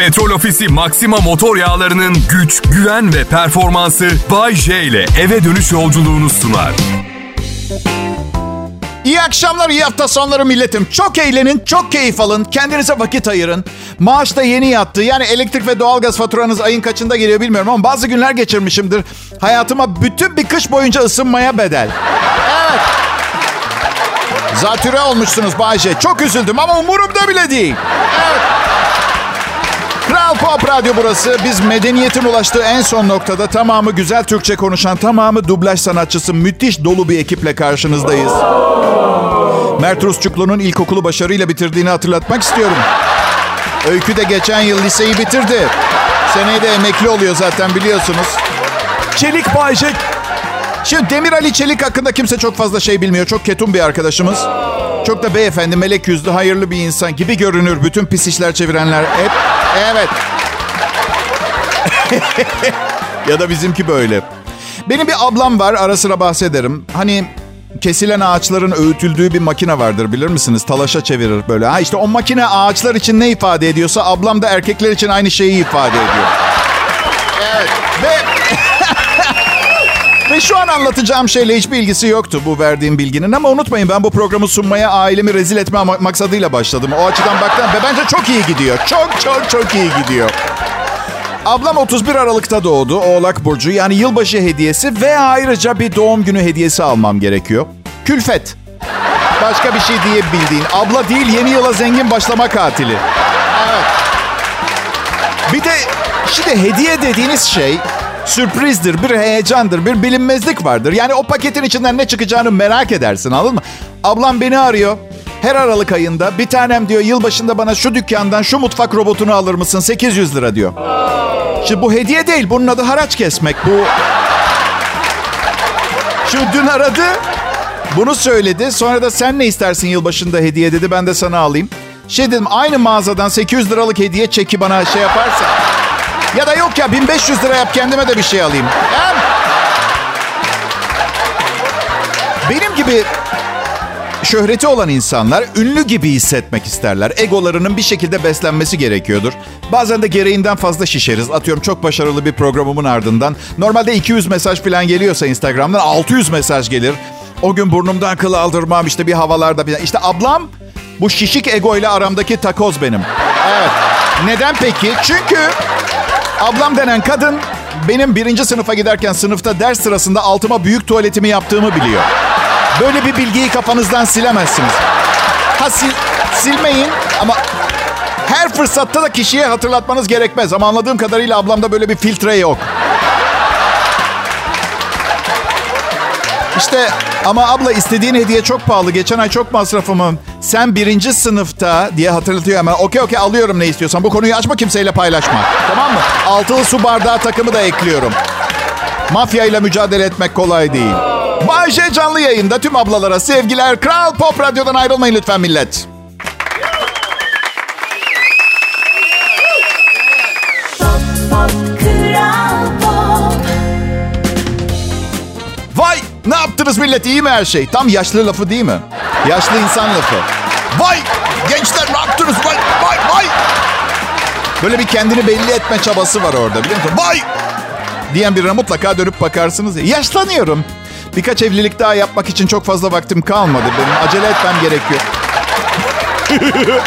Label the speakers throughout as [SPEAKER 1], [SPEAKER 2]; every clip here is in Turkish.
[SPEAKER 1] Petrol Ofisi Maxima motor yağlarının güç, güven ve performansı Bay J ile eve dönüş yolculuğunu sunar.
[SPEAKER 2] İyi akşamlar, iyi hafta sonları milletim. Çok eğlenin, çok keyif alın, kendinize vakit ayırın. Maaş da yeni yattı. Yani elektrik ve doğalgaz faturanız ayın kaçında geliyor bilmiyorum ama bazı günler geçirmişimdir. Hayatıma bütün bir kış boyunca ısınmaya bedel. Evet. Zatüre olmuşsunuz Bayce. Çok üzüldüm ama umurumda bile değil. Evet. Kral Pop Radyo burası. Biz medeniyetin ulaştığı en son noktada tamamı güzel Türkçe konuşan, tamamı dublaj sanatçısı müthiş dolu bir ekiple karşınızdayız. Mert Rusçuklu'nun ilkokulu başarıyla bitirdiğini hatırlatmak istiyorum. Öykü de geçen yıl liseyi bitirdi. Seneye de emekli oluyor zaten biliyorsunuz. Çelik Bayce. Şimdi Demir Ali Çelik hakkında kimse çok fazla şey bilmiyor. Çok ketum bir arkadaşımız. Çok da beyefendi, melek yüzlü, hayırlı bir insan gibi görünür. Bütün pis işler çevirenler hep... Evet. ya da bizimki böyle. Benim bir ablam var, ara sıra bahsederim. Hani kesilen ağaçların öğütüldüğü bir makine vardır bilir misiniz? Talaşa çevirir böyle. Ha işte o makine ağaçlar için ne ifade ediyorsa ablam da erkekler için aynı şeyi ifade ediyor. Evet. Ve Ve şu an anlatacağım şeyle hiçbir ilgisi yoktu bu verdiğim bilginin. Ama unutmayın ben bu programı sunmaya ailemi rezil etme maksadıyla başladım. O açıdan baktım ve bence çok iyi gidiyor. Çok çok çok iyi gidiyor. Ablam 31 Aralık'ta doğdu. Oğlak Burcu. Yani yılbaşı hediyesi ve ayrıca bir doğum günü hediyesi almam gerekiyor. Külfet. Başka bir şey diyebildiğin. Abla değil yeni yıla zengin başlama katili. Evet. Bir de şimdi hediye dediğiniz şey sürprizdir, bir heyecandır, bir bilinmezlik vardır. Yani o paketin içinden ne çıkacağını merak edersin anladın mı? Ablam beni arıyor. Her Aralık ayında bir tanem diyor yılbaşında bana şu dükkandan şu mutfak robotunu alır mısın 800 lira diyor. Şimdi bu hediye değil bunun adı haraç kesmek. Bu şu dün aradı bunu söyledi sonra da sen ne istersin yılbaşında hediye dedi ben de sana alayım. Şey dedim aynı mağazadan 800 liralık hediye çeki bana şey yaparsa. Ya da yok ya 1500 lira yap kendime de bir şey alayım. Hem... Benim gibi şöhreti olan insanlar ünlü gibi hissetmek isterler. Egolarının bir şekilde beslenmesi gerekiyordur. Bazen de gereğinden fazla şişeriz. Atıyorum çok başarılı bir programımın ardından. Normalde 200 mesaj falan geliyorsa Instagram'dan 600 mesaj gelir. O gün burnumdan kıl aldırmam işte bir havalarda falan. İşte ablam bu şişik ego ile aramdaki takoz benim. Evet. Neden peki? Çünkü ablam denen kadın benim birinci sınıfa giderken sınıfta ders sırasında altıma büyük tuvaletimi yaptığımı biliyor. Böyle bir bilgiyi kafanızdan silemezsiniz. Ha sil, silmeyin ama her fırsatta da kişiye hatırlatmanız gerekmez. Ama anladığım kadarıyla ablamda böyle bir filtre yok. İşte ama abla istediğin hediye çok pahalı. Geçen ay çok masrafımı. Sen birinci sınıfta diye hatırlatıyor hemen. Okey okey alıyorum ne istiyorsan. Bu konuyu açma kimseyle paylaşma. Tamam mı? Altılı su bardağı takımı da ekliyorum. Mafya ile mücadele etmek kolay değil. Bayşe canlı yayında tüm ablalara sevgiler. Kral Pop Radyo'dan ayrılmayın lütfen millet. Ne yaptınız millet iyi mi her şey? Tam yaşlı lafı değil mi? Yaşlı insan lafı. Vay gençler ne yaptınız? Vay vay vay. Böyle bir kendini belli etme çabası var orada biliyor musun? Vay diyen birine mutlaka dönüp bakarsınız. Yaşlanıyorum. Birkaç evlilik daha yapmak için çok fazla vaktim kalmadı benim. Acele etmem gerekiyor.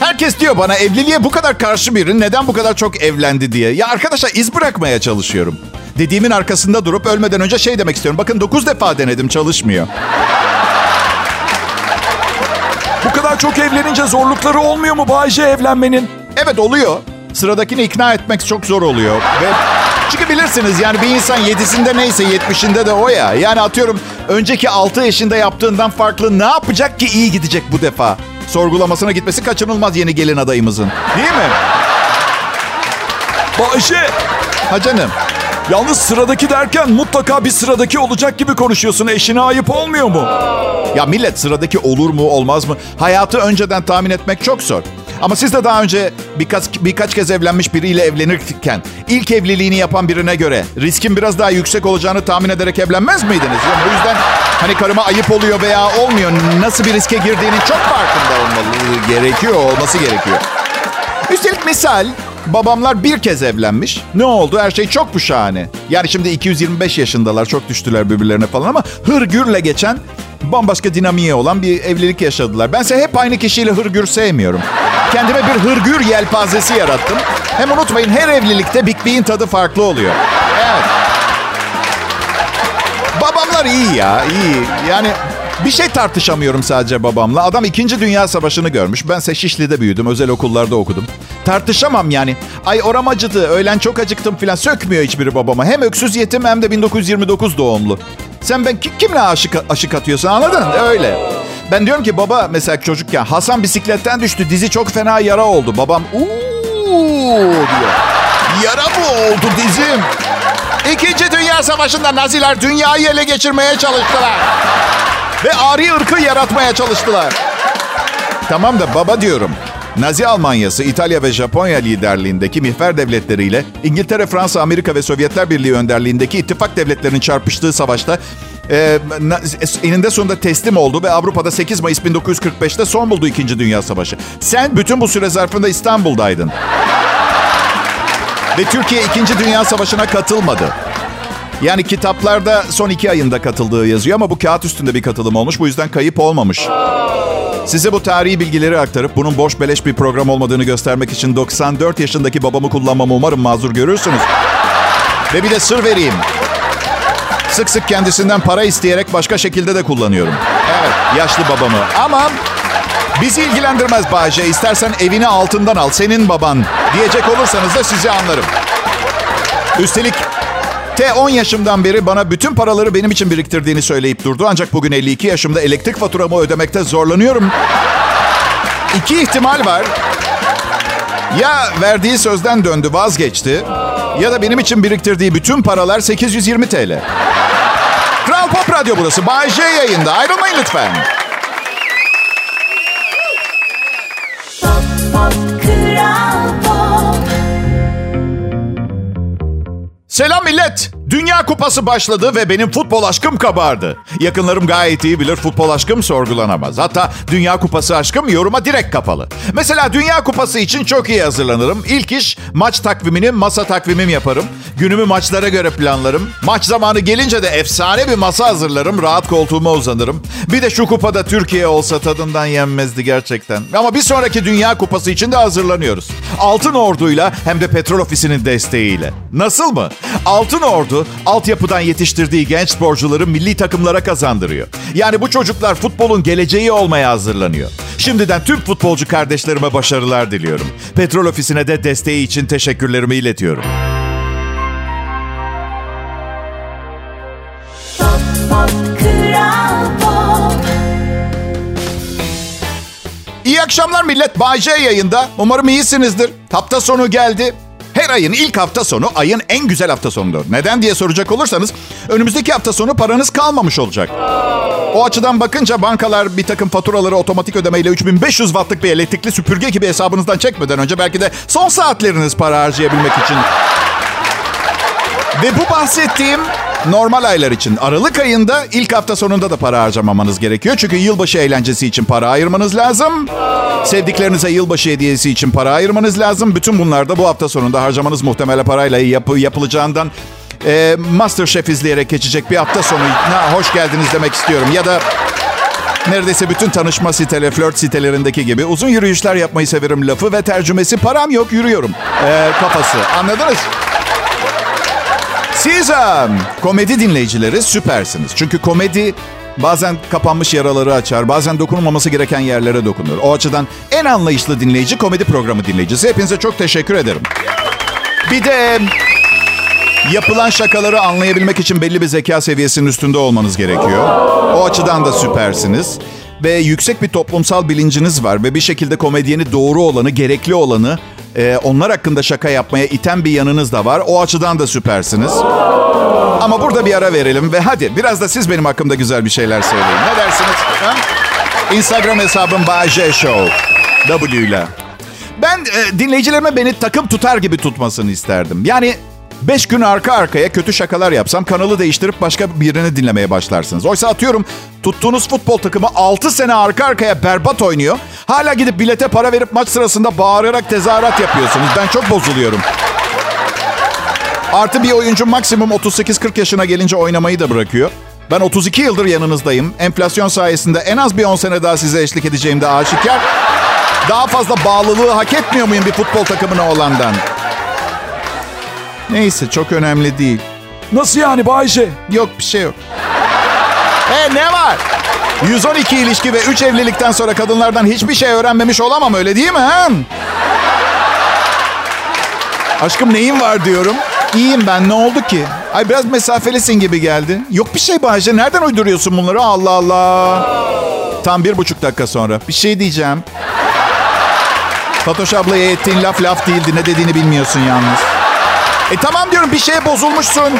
[SPEAKER 2] Herkes diyor bana evliliğe bu kadar karşı biri neden bu kadar çok evlendi diye. Ya arkadaşlar iz bırakmaya çalışıyorum. Dediğimin arkasında durup ölmeden önce şey demek istiyorum. Bakın 9 defa denedim çalışmıyor. Kadar çok evlenince zorlukları olmuyor mu Bayce evlenmenin? Evet oluyor. Sıradakini ikna etmek çok zor oluyor. Ve çünkü bilirsiniz yani bir insan yedisinde neyse yetmişinde de o ya. Yani atıyorum önceki altı yaşında yaptığından farklı ne yapacak ki iyi gidecek bu defa? Sorgulamasına gitmesi kaçınılmaz yeni gelin adayımızın. Değil mi?
[SPEAKER 3] Bayşe.
[SPEAKER 2] Ha canım.
[SPEAKER 3] Yalnız sıradaki derken mutlaka bir sıradaki olacak gibi konuşuyorsun. Eşine ayıp olmuyor mu?
[SPEAKER 2] Ya millet sıradaki olur mu olmaz mı? Hayatı önceden tahmin etmek çok zor. Ama siz de daha önce birkaç, birkaç kez evlenmiş biriyle evlenirken ilk evliliğini yapan birine göre riskin biraz daha yüksek olacağını tahmin ederek evlenmez miydiniz? Yani bu yüzden hani karıma ayıp oluyor veya olmuyor nasıl bir riske girdiğinin çok farkında olmalı gerekiyor olması gerekiyor. Üstelik misal babamlar bir kez evlenmiş. Ne oldu? Her şey çok mu şahane? Yani şimdi 225 yaşındalar. Çok düştüler birbirlerine falan ama hırgürle geçen bambaşka dinamiği olan bir evlilik yaşadılar. Bense hep aynı kişiyle hırgür sevmiyorum. Kendime bir hırgür yelpazesi yarattım. Hem unutmayın her evlilikte Big B'in tadı farklı oluyor. Evet. Babamlar iyi ya, iyi. Yani bir şey tartışamıyorum sadece babamla. Adam 2. Dünya Savaşı'nı görmüş. Ben Şişli'de büyüdüm. Özel okullarda okudum. Tartışamam yani. Ay oram acıdı, öğlen çok acıktım falan. Sökmüyor hiçbiri babama. Hem öksüz yetim hem de 1929 doğumlu. Sen ben kimle aşık, aşık atıyorsun anladın? Öyle. Ben diyorum ki baba mesela çocukken Hasan bisikletten düştü. Dizi çok fena yara oldu. Babam uuu diyor. Yara mı oldu dizim? İkinci Dünya Savaşı'nda Naziler dünyayı ele geçirmeye çalıştılar. Ve ari ırkı yaratmaya çalıştılar. Tamam da baba diyorum. Nazi Almanyası, İtalya ve Japonya liderliğindeki mihver devletleriyle İngiltere, Fransa, Amerika ve Sovyetler Birliği önderliğindeki ittifak devletlerinin çarpıştığı savaşta e, eninde sonunda teslim oldu ve Avrupa'da 8 Mayıs 1945'te son buldu 2. Dünya Savaşı. Sen bütün bu süre zarfında İstanbul'daydın. ve Türkiye 2. Dünya Savaşı'na katılmadı. Yani kitaplarda son iki ayında katıldığı yazıyor ama bu kağıt üstünde bir katılım olmuş. Bu yüzden kayıp olmamış. Size bu tarihi bilgileri aktarıp bunun boş beleş bir program olmadığını göstermek için 94 yaşındaki babamı kullanmamı umarım mazur görürsünüz. Ve bir de sır vereyim. Sık sık kendisinden para isteyerek başka şekilde de kullanıyorum. Evet, yaşlı babamı. Ama bizi ilgilendirmez Bayce. İstersen evini altından al, senin baban diyecek olursanız da sizi anlarım. Üstelik T 10 yaşımdan beri bana bütün paraları benim için biriktirdiğini söyleyip durdu. Ancak bugün 52 yaşımda elektrik faturamı ödemekte zorlanıyorum. İki ihtimal var. Ya verdiği sözden döndü vazgeçti ya da benim için biriktirdiği bütün paralar 820 TL. Kral Pop Radyo burası. Bay J yayında. Ayrılmayın lütfen. Selam millet. Dünya Kupası başladı ve benim futbol aşkım kabardı. Yakınlarım gayet iyi bilir futbol aşkım sorgulanamaz. Hatta Dünya Kupası aşkım yoruma direkt kapalı. Mesela Dünya Kupası için çok iyi hazırlanırım. İlk iş maç takvimini masa takvimim yaparım. Günümü maçlara göre planlarım. Maç zamanı gelince de efsane bir masa hazırlarım. Rahat koltuğuma uzanırım. Bir de şu kupada Türkiye olsa tadından yenmezdi gerçekten. Ama bir sonraki Dünya Kupası için de hazırlanıyoruz. Altın Ordu'yla hem de Petrol Ofisi'nin desteğiyle. Nasıl mı? Altın Ordu altyapıdan yetiştirdiği genç sporcuları milli takımlara kazandırıyor. Yani bu çocuklar futbolun geleceği olmaya hazırlanıyor. Şimdiden tüm futbolcu kardeşlerime başarılar diliyorum. Petrol Ofisi'ne de desteği için teşekkürlerimi iletiyorum. İyi akşamlar millet. Bay J yayında. Umarım iyisinizdir. Hafta sonu geldi. Her ayın ilk hafta sonu ayın en güzel hafta sonudur. Neden diye soracak olursanız önümüzdeki hafta sonu paranız kalmamış olacak. O açıdan bakınca bankalar bir takım faturaları otomatik ödemeyle 3500 wattlık bir elektrikli süpürge gibi hesabınızdan çekmeden önce belki de son saatleriniz para harcayabilmek için. Ve bu bahsettiğim normal aylar için. Aralık ayında ilk hafta sonunda da para harcamamanız gerekiyor. Çünkü yılbaşı eğlencesi için para ayırmanız lazım. Sevdiklerinize yılbaşı hediyesi için para ayırmanız lazım. Bütün bunlar da bu hafta sonunda harcamanız muhtemelen parayla yapı, yapılacağından e, Masterchef izleyerek geçecek bir hafta sonu. Ha, hoş geldiniz demek istiyorum. Ya da neredeyse bütün tanışma siteleri, flört sitelerindeki gibi uzun yürüyüşler yapmayı severim lafı ve tercümesi param yok yürüyorum e, kafası. Anladınız? Siz um, komedi dinleyicileri süpersiniz. Çünkü komedi bazen kapanmış yaraları açar, bazen dokunulmaması gereken yerlere dokunur. O açıdan en anlayışlı dinleyici komedi programı dinleyicisi. Hepinize çok teşekkür ederim. Bir de yapılan şakaları anlayabilmek için belli bir zeka seviyesinin üstünde olmanız gerekiyor. O açıdan da süpersiniz. Ve yüksek bir toplumsal bilinciniz var ve bir şekilde komedyeni doğru olanı, gerekli olanı e, onlar hakkında şaka yapmaya iten bir yanınız da var. O açıdan da süpersiniz. Ama burada bir ara verelim ve hadi biraz da siz benim hakkımda güzel bir şeyler söyleyin. Ne dersiniz? Ha? Instagram hesabım Bayece Show. W ile. Ben e, dinleyicilerime beni takım tutar gibi tutmasını isterdim. Yani Beş gün arka arkaya kötü şakalar yapsam kanalı değiştirip başka birini dinlemeye başlarsınız. Oysa atıyorum tuttuğunuz futbol takımı 6 sene arka arkaya berbat oynuyor. Hala gidip bilete para verip maç sırasında bağırarak tezahürat yapıyorsunuz. Ben çok bozuluyorum. Artı bir oyuncu maksimum 38-40 yaşına gelince oynamayı da bırakıyor. Ben 32 yıldır yanınızdayım. Enflasyon sayesinde en az bir 10 sene daha size eşlik edeceğim de aşikar. Daha fazla bağlılığı hak etmiyor muyum bir futbol takımına olandan? Neyse çok önemli değil.
[SPEAKER 3] Nasıl yani Bayce?
[SPEAKER 2] Yok bir şey yok. E ne var? 112 ilişki ve 3 evlilikten sonra kadınlardan hiçbir şey öğrenmemiş olamam öyle değil mi? He? Aşkım neyin var diyorum. İyiyim ben ne oldu ki? Ay biraz mesafelisin gibi geldi. Yok bir şey Bahçe nereden uyduruyorsun bunları Allah Allah. Tam bir buçuk dakika sonra. Bir şey diyeceğim. Fatoş ablaya ettiğin laf laf değildi. Ne dediğini bilmiyorsun yalnız. E tamam diyorum bir şeye bozulmuşsun.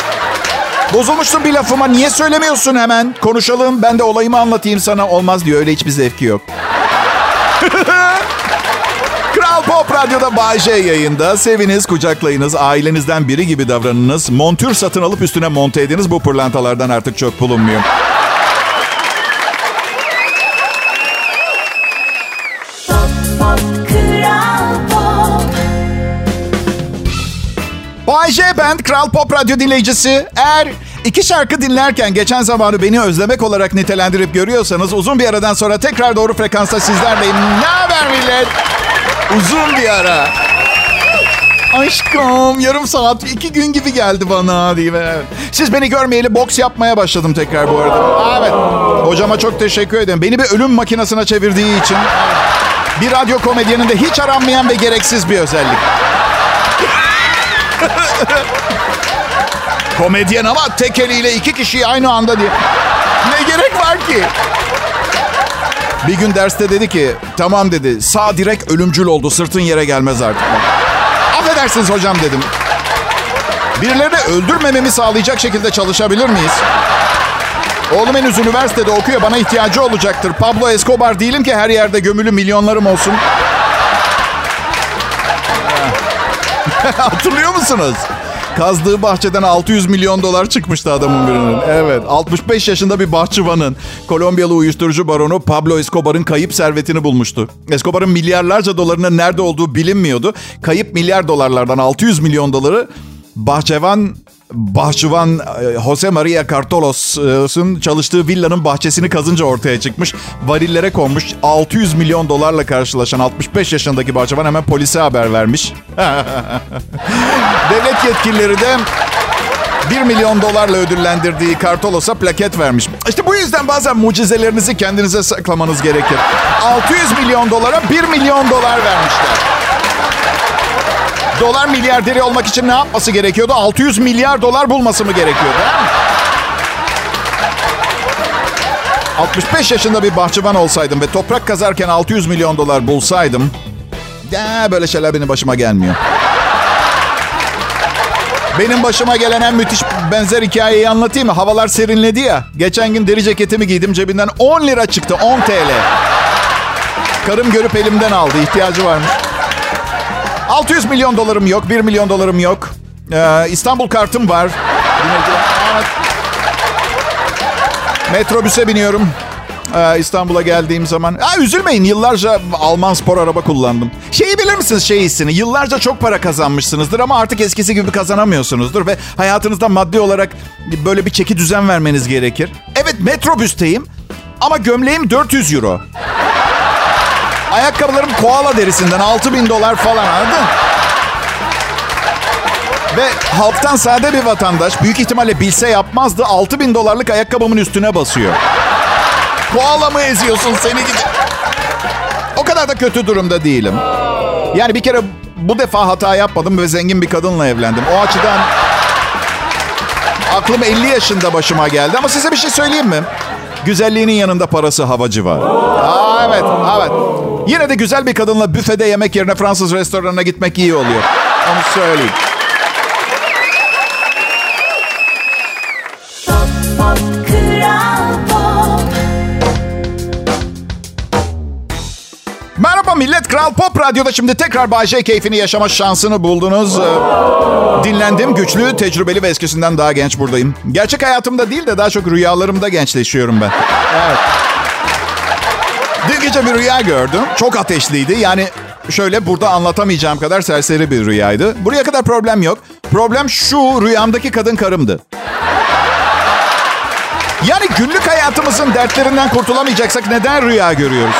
[SPEAKER 2] Bozulmuşsun bir lafıma. Niye söylemiyorsun hemen? Konuşalım ben de olayımı anlatayım sana. Olmaz diyor öyle hiçbir zevki yok. Kral Pop Radyo'da Bay yayında. Seviniz, kucaklayınız, ailenizden biri gibi davranınız. Montür satın alıp üstüne monte ediniz. Bu pırlantalardan artık çok bulunmuyor. J Band, Kral Pop Radyo dinleyicisi. Eğer iki şarkı dinlerken geçen zamanı beni özlemek olarak nitelendirip görüyorsanız uzun bir aradan sonra tekrar doğru frekansta sizlerleyim. Ne haber millet? Uzun bir ara. Aşkım yarım saat, iki gün gibi geldi bana mi? Evet. Siz beni görmeyeli boks yapmaya başladım tekrar bu arada. Evet. Hocama çok teşekkür ederim. Beni bir ölüm makinesine çevirdiği için. Bir radyo komedyeninde hiç aranmayan ve gereksiz bir özellik. Komedyen ama tek eliyle iki kişiyi aynı anda diye. Ne gerek var ki? Bir gün derste dedi ki, tamam dedi, sağ direk ölümcül oldu, sırtın yere gelmez artık. Affedersiniz hocam dedim. Birilerini öldürmememi sağlayacak şekilde çalışabilir miyiz? Oğlum henüz üniversitede okuyor, bana ihtiyacı olacaktır. Pablo Escobar değilim ki her yerde gömülü milyonlarım olsun. Hatırlıyor musunuz? Kazdığı bahçeden 600 milyon dolar çıkmıştı adamın birinin. Evet, 65 yaşında bir bahçıvanın Kolombiyalı uyuşturucu baronu Pablo Escobar'ın kayıp servetini bulmuştu. Escobar'ın milyarlarca dolarının nerede olduğu bilinmiyordu. Kayıp milyar dolarlardan 600 milyon doları bahçıvan bahçıvan e, Jose Maria Cartolos'un çalıştığı villanın bahçesini kazınca ortaya çıkmış. Varillere konmuş 600 milyon dolarla karşılaşan 65 yaşındaki bahçıvan hemen polise haber vermiş. Devlet yetkilileri de 1 milyon dolarla ödüllendirdiği Cartolos'a plaket vermiş. İşte bu yüzden bazen mucizelerinizi kendinize saklamanız gerekir. 600 milyon dolara 1 milyon dolar vermişler. Dolar milyarderi olmak için ne yapması gerekiyordu? 600 milyar dolar bulması mı gerekiyordu? He? 65 yaşında bir bahçıvan olsaydım ve toprak kazarken 600 milyon dolar bulsaydım... Ya böyle şeyler benim başıma gelmiyor. Benim başıma gelen en müthiş benzer hikayeyi anlatayım mı? Havalar serinledi ya. Geçen gün deri ceketimi giydim. Cebinden 10 lira çıktı. 10 TL. Karım görüp elimden aldı. İhtiyacı varmış. 600 milyon dolarım yok. 1 milyon dolarım yok. Ee, İstanbul kartım var. Metrobüse biniyorum. Ee, İstanbul'a geldiğim zaman. Aa, üzülmeyin yıllarca Alman spor araba kullandım. Şeyi bilir misiniz şey hissini? Yıllarca çok para kazanmışsınızdır ama artık eskisi gibi kazanamıyorsunuzdur. Ve hayatınızda maddi olarak böyle bir çeki düzen vermeniz gerekir. Evet metrobüsteyim ama gömleğim 400 euro. Ayakkabılarım koala derisinden 6 bin dolar falan anladın? Ve halktan sade bir vatandaş büyük ihtimalle bilse yapmazdı 6 bin dolarlık ayakkabımın üstüne basıyor. Koala mı eziyorsun seni gidi? O kadar da kötü durumda değilim. Yani bir kere bu defa hata yapmadım ve zengin bir kadınla evlendim. O açıdan aklım 50 yaşında başıma geldi. Ama size bir şey söyleyeyim mi? Güzelliğinin yanında parası havacı var. Aa, evet, evet. Yine de güzel bir kadınla büfede yemek yerine Fransız restoranına gitmek iyi oluyor. Onu söyleyeyim. Kral Pop Radyo'da şimdi tekrar Bay J keyfini yaşama şansını buldunuz. Ee, dinlendim, güçlü, tecrübeli ve eskisinden daha genç buradayım. Gerçek hayatımda değil de daha çok rüyalarımda gençleşiyorum ben. Evet. Dün gece bir rüya gördüm. Çok ateşliydi. Yani şöyle burada anlatamayacağım kadar serseri bir rüyaydı. Buraya kadar problem yok. Problem şu rüyamdaki kadın karımdı. Yani günlük hayatımızın dertlerinden kurtulamayacaksak neden rüya görüyoruz?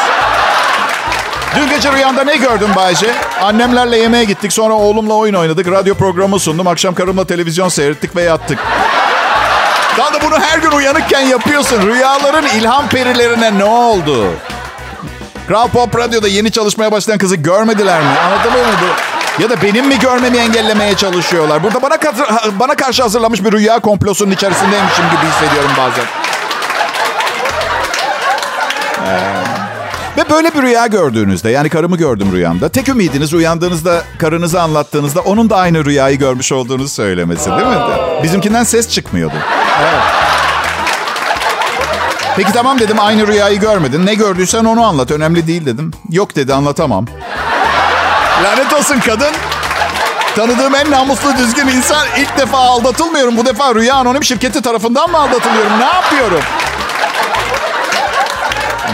[SPEAKER 2] Dün gece rüyanda ne gördün Bayce? Annemlerle yemeğe gittik. Sonra oğlumla oyun oynadık. Radyo programı sundum. Akşam karımla televizyon seyrettik ve yattık. Daha da bunu her gün uyanıkken yapıyorsun. Rüyaların ilham perilerine ne oldu? Kral Pop Radyo'da yeni çalışmaya başlayan kızı görmediler mi? Anlatabiliyor muyum? Ya da benim mi görmemi engellemeye çalışıyorlar? Burada bana, bana karşı hazırlanmış bir rüya komplosunun içerisindeymişim gibi hissediyorum bazen. Ve böyle bir rüya gördüğünüzde, yani karımı gördüm rüyamda. Tek ümidiniz uyandığınızda, karınızı anlattığınızda onun da aynı rüyayı görmüş olduğunu söylemesi değil mi? Bizimkinden ses çıkmıyordu. Evet. Peki tamam dedim aynı rüyayı görmedin. Ne gördüysen onu anlat. Önemli değil dedim. Yok dedi anlatamam. Lanet olsun kadın. Tanıdığım en namuslu düzgün insan ilk defa aldatılmıyorum. Bu defa Rüya Anonim şirketi tarafından mı aldatılıyorum? Ne yapıyorum?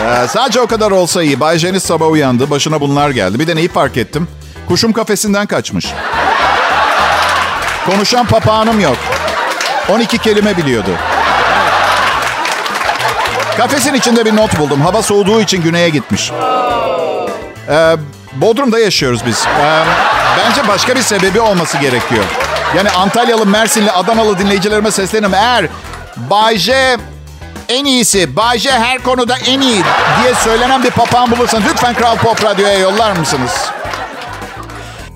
[SPEAKER 2] Ee, sadece o kadar olsa iyi. Bay Jeniz sabah uyandı. Başına bunlar geldi. Bir de neyi fark ettim? Kuşum kafesinden kaçmış. Konuşan papağanım yok. 12 kelime biliyordu. Kafesin içinde bir not buldum. Hava soğuduğu için güneye gitmiş. Ee, Bodrum'da yaşıyoruz biz. Ee, bence başka bir sebebi olması gerekiyor. Yani Antalyalı, Mersinli, Adanalı dinleyicilerime seslenirim. Eğer Bay J en iyisi, Bay J her konuda en iyi diye söylenen bir papağan bulursanız lütfen Kral Pop Radyo'ya yollar mısınız?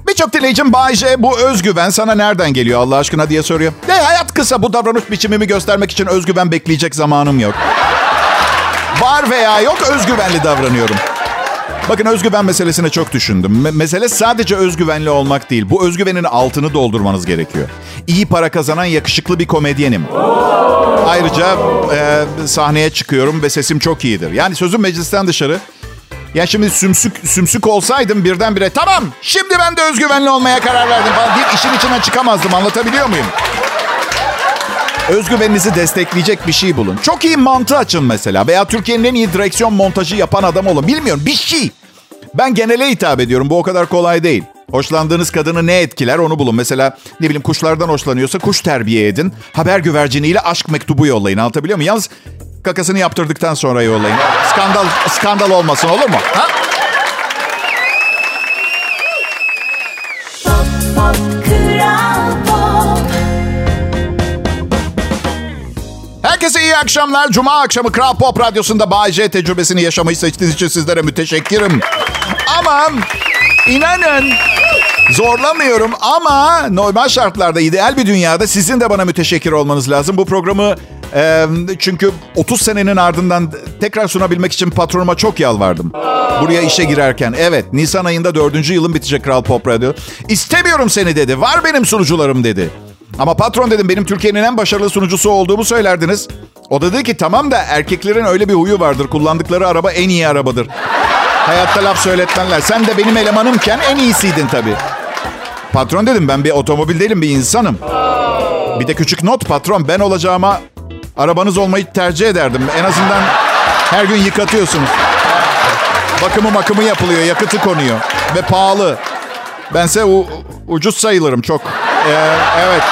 [SPEAKER 2] Birçok dinleyicim Bay J bu özgüven sana nereden geliyor Allah aşkına diye soruyor. De hayat kısa bu davranış biçimimi göstermek için özgüven bekleyecek zamanım yok. Var veya yok özgüvenli davranıyorum. Bakın özgüven meselesine çok düşündüm. Me- mesele sadece özgüvenli olmak değil. Bu özgüvenin altını doldurmanız gerekiyor. İyi para kazanan yakışıklı bir komedyenim. Ayrıca e, sahneye çıkıyorum ve sesim çok iyidir. Yani sözüm meclisten dışarı. Ya şimdi sümsük sümsük olsaydım birdenbire tamam şimdi ben de özgüvenli olmaya karar verdim falan deyip işin içinden çıkamazdım anlatabiliyor muyum? Özgüveninizi destekleyecek bir şey bulun. Çok iyi mantı açın mesela. Veya Türkiye'nin en iyi direksiyon montajı yapan adam olun. Bilmiyorum bir şey. Ben genele hitap ediyorum. Bu o kadar kolay değil. Hoşlandığınız kadını ne etkiler onu bulun. Mesela ne bileyim kuşlardan hoşlanıyorsa kuş terbiye edin. Haber güverciniyle aşk mektubu yollayın. Anlatabiliyor muyum? Yalnız kakasını yaptırdıktan sonra yollayın. Skandal skandal olmasın olur mu? Ha? Akşamlar. Cuma akşamı Kral Pop Radyosu'nda Bay tecrübesini yaşamayı seçtiğiniz için sizlere müteşekkirim. Ama inanın zorlamıyorum ama normal şartlarda ideal bir dünyada sizin de bana müteşekkir olmanız lazım. Bu programı e, çünkü 30 senenin ardından tekrar sunabilmek için patronuma çok yalvardım. Buraya işe girerken. Evet Nisan ayında dördüncü yılım bitecek Kral Pop Radyo. İstemiyorum seni dedi. Var benim sunucularım dedi. Ama patron dedim benim Türkiye'nin en başarılı sunucusu olduğumu söylerdiniz. O da dedi ki tamam da erkeklerin öyle bir huyu vardır. Kullandıkları araba en iyi arabadır. Hayatta laf söyletmenler. Sen de benim elemanımken en iyisiydin tabii. Patron dedim ben bir otomobil değilim bir insanım. Bir de küçük not patron ben olacağıma arabanız olmayı tercih ederdim. En azından her gün yıkatıyorsunuz. Bakımı makımı yapılıyor, yakıtı konuyor. Ve pahalı. Bense u- ucuz sayılırım çok. Ee, evet.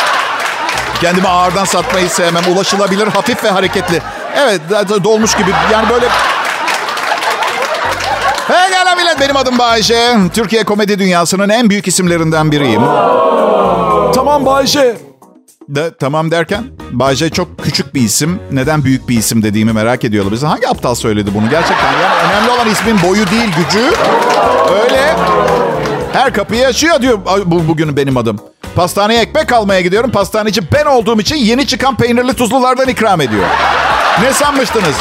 [SPEAKER 2] Kendimi ağırdan satmayı sevmem. Ulaşılabilir, hafif ve hareketli. Evet, dolmuş gibi. Yani böyle... Hey gel millet, benim adım Bayşe. Türkiye komedi dünyasının en büyük isimlerinden biriyim.
[SPEAKER 3] Tamam Bayce.
[SPEAKER 2] De, tamam derken? Bayce çok küçük bir isim. Neden büyük bir isim dediğimi merak ediyorlar bize. Hangi aptal söyledi bunu gerçekten? Yani önemli olan ismin boyu değil, gücü. Öyle. Her kapıyı açıyor diyor bu, bugün benim adım. Pastaneye ekmek almaya gidiyorum. Pastaneci ben olduğum için yeni çıkan peynirli tuzlulardan ikram ediyor. Ne sanmıştınız?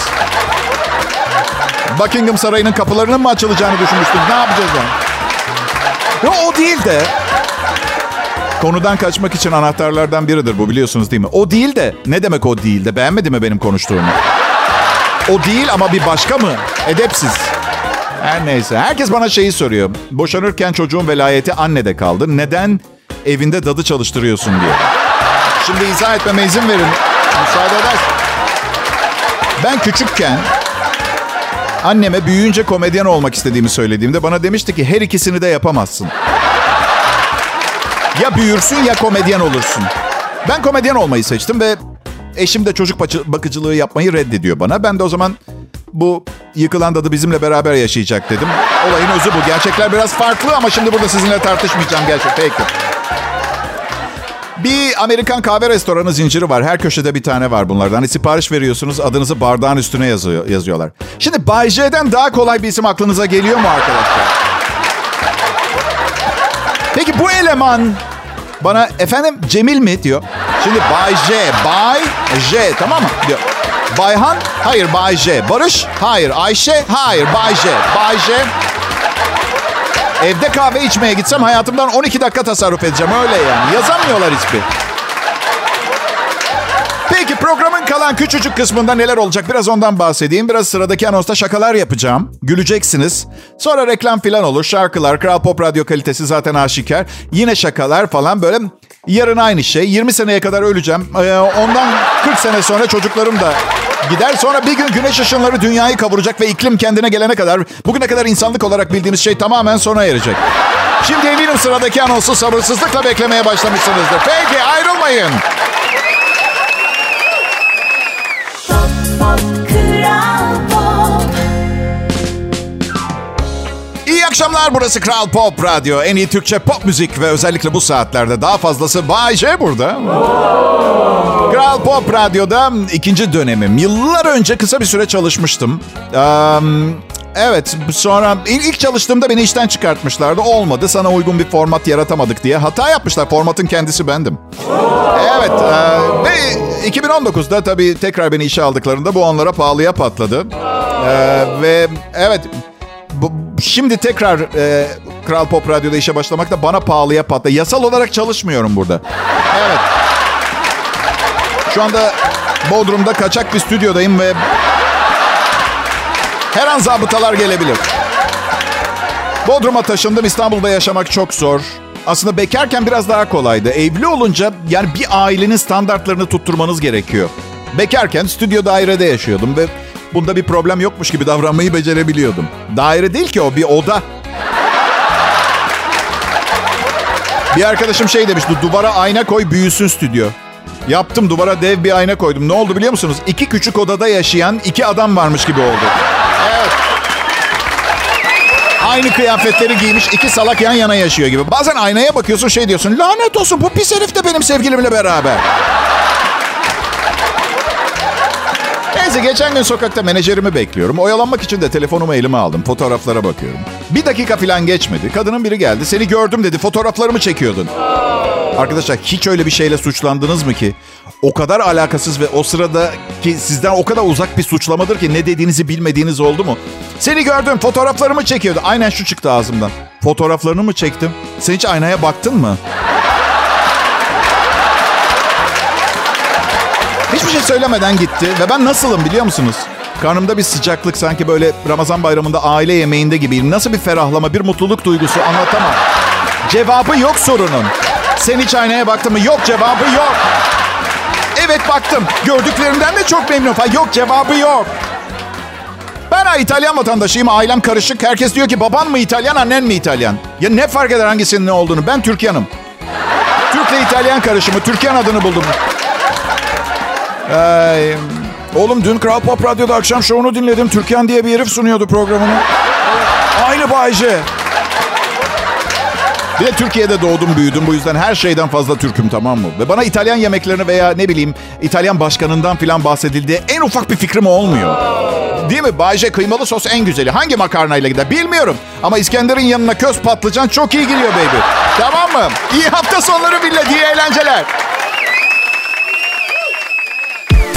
[SPEAKER 2] Buckingham Sarayı'nın kapılarının mı açılacağını düşünmüştünüz? Ne yapacağız yani? Ya o değil de konudan kaçmak için anahtarlardan biridir bu biliyorsunuz değil mi? O değil de ne demek o değil de beğenmedi mi benim konuştuğumu? O değil ama bir başka mı? Edepsiz. Her neyse. Herkes bana şeyi soruyor. Boşanırken çocuğun velayeti annede kaldı. Neden evinde dadı çalıştırıyorsun diye. Şimdi izah etmeme izin verin. Müsaade edersin. Ben küçükken anneme büyüyünce komedyen olmak istediğimi söylediğimde bana demişti ki her ikisini de yapamazsın. Ya büyürsün ya komedyen olursun. Ben komedyen olmayı seçtim ve eşim de çocuk bakıcılığı yapmayı reddediyor bana. Ben de o zaman bu yıkılan dadı bizimle beraber yaşayacak dedim. Olayın özü bu. Gerçekler biraz farklı ama şimdi burada sizinle tartışmayacağım gerçek. Peki. Bir Amerikan kahve restoranı zinciri var. Her köşede bir tane var bunlardan. Hani sipariş veriyorsunuz adınızı bardağın üstüne yazıyor, yazıyorlar. Şimdi Bay J'den daha kolay bir isim aklınıza geliyor mu arkadaşlar? Peki bu eleman bana efendim Cemil mi diyor. Şimdi Bay J, Bay J tamam mı diyor. Bayhan? Hayır Bay J. Barış? Hayır. Ayşe? Hayır Bay J. Bay J. Evde kahve içmeye gitsem hayatımdan 12 dakika tasarruf edeceğim öyle yani. Yazamıyorlar hiçbir. Peki programın kalan küçücük kısmında neler olacak biraz ondan bahsedeyim. Biraz sıradaki anonsta şakalar yapacağım. Güleceksiniz. Sonra reklam falan olur. Şarkılar, Kral Pop Radyo kalitesi zaten aşikar. Yine şakalar falan böyle. Yarın aynı şey. 20 seneye kadar öleceğim. Ee, ondan 40 sene sonra çocuklarım da gider. Sonra bir gün güneş ışınları dünyayı kavuracak ve iklim kendine gelene kadar bugüne kadar insanlık olarak bildiğimiz şey tamamen sona erecek. Şimdi eminim sıradaki anonsu sabırsızlıkla beklemeye başlamışsınızdır. Peki ayrılmayın. Akşamlar burası Kral Pop Radyo. En iyi Türkçe pop müzik ve özellikle bu saatlerde daha fazlası Bay J burada. Kral Pop Radyo'da ikinci dönemim. Yıllar önce kısa bir süre çalışmıştım. Evet sonra ilk çalıştığımda beni işten çıkartmışlardı. Olmadı sana uygun bir format yaratamadık diye. Hata yapmışlar. Formatın kendisi bendim. Evet e, ve 2019'da tabii tekrar beni işe aldıklarında bu onlara pahalıya patladı. E, ve evet bu, şimdi tekrar e, Kral Pop Radyo'da işe başlamak da bana pahalıya patladı. Yasal olarak çalışmıyorum burada. Evet. Şu anda Bodrum'da kaçak bir stüdyodayım ve her an zabıtalar gelebilir. Bodrum'a taşındım. İstanbul'da yaşamak çok zor. Aslında bekarken biraz daha kolaydı. Evli olunca yani bir ailenin standartlarını tutturmanız gerekiyor. Bekarken stüdyo dairede yaşıyordum ve bunda bir problem yokmuş gibi davranmayı becerebiliyordum. Daire değil ki o bir oda. Bir arkadaşım şey demişti duvara ayna koy büyüsün stüdyo. Yaptım duvara dev bir ayna koydum. Ne oldu biliyor musunuz? İki küçük odada yaşayan iki adam varmış gibi oldu. Evet. Aynı kıyafetleri giymiş iki salak yan yana yaşıyor gibi. Bazen aynaya bakıyorsun şey diyorsun. Lanet olsun bu pis herif de benim sevgilimle beraber. Neyse geçen gün sokakta menajerimi bekliyorum. Oyalanmak için de telefonumu elime aldım. Fotoğraflara bakıyorum. Bir dakika falan geçmedi. Kadının biri geldi. Seni gördüm dedi. Fotoğraflarımı çekiyordun. Arkadaşlar hiç öyle bir şeyle suçlandınız mı ki? O kadar alakasız ve o sırada ki sizden o kadar uzak bir suçlamadır ki ne dediğinizi bilmediğiniz oldu mu? Seni gördüm fotoğraflarımı çekiyordu. Aynen şu çıktı ağzımdan. Fotoğraflarını mı çektim? Sen hiç aynaya baktın mı? Hiçbir şey söylemeden gitti ve ben nasılım biliyor musunuz? Karnımda bir sıcaklık sanki böyle Ramazan bayramında aile yemeğinde gibiyim. Nasıl bir ferahlama, bir mutluluk duygusu anlatamam. Cevabı yok sorunun. Sen hiç aynaya baktın mı? Yok cevabı yok. Evet baktım. Gördüklerimden de çok memnunum. Yok cevabı yok. Ben İtalyan vatandaşıyım. Ailem karışık. Herkes diyor ki baban mı İtalyan, annen mi İtalyan? Ya ne fark eder hangisinin ne olduğunu? Ben Türkiyanım. Türkle İtalyan karışımı. Türkiyan adını buldum. Ay, oğlum dün Kral Pop Radyo'da akşam şovunu dinledim. Türkiyan diye bir herif sunuyordu programını. Aynı Bayce. Bir de Türkiye'de doğdum büyüdüm. Bu yüzden her şeyden fazla Türk'üm tamam mı? Ve bana İtalyan yemeklerini veya ne bileyim İtalyan başkanından falan bahsedildiği en ufak bir fikrim olmuyor. Değil mi? Bayce kıymalı sos en güzeli. Hangi makarnayla gider bilmiyorum. Ama İskender'in yanına köz patlıcan çok iyi geliyor baby. Tamam mı? İyi hafta sonları millet. İyi eğlenceler.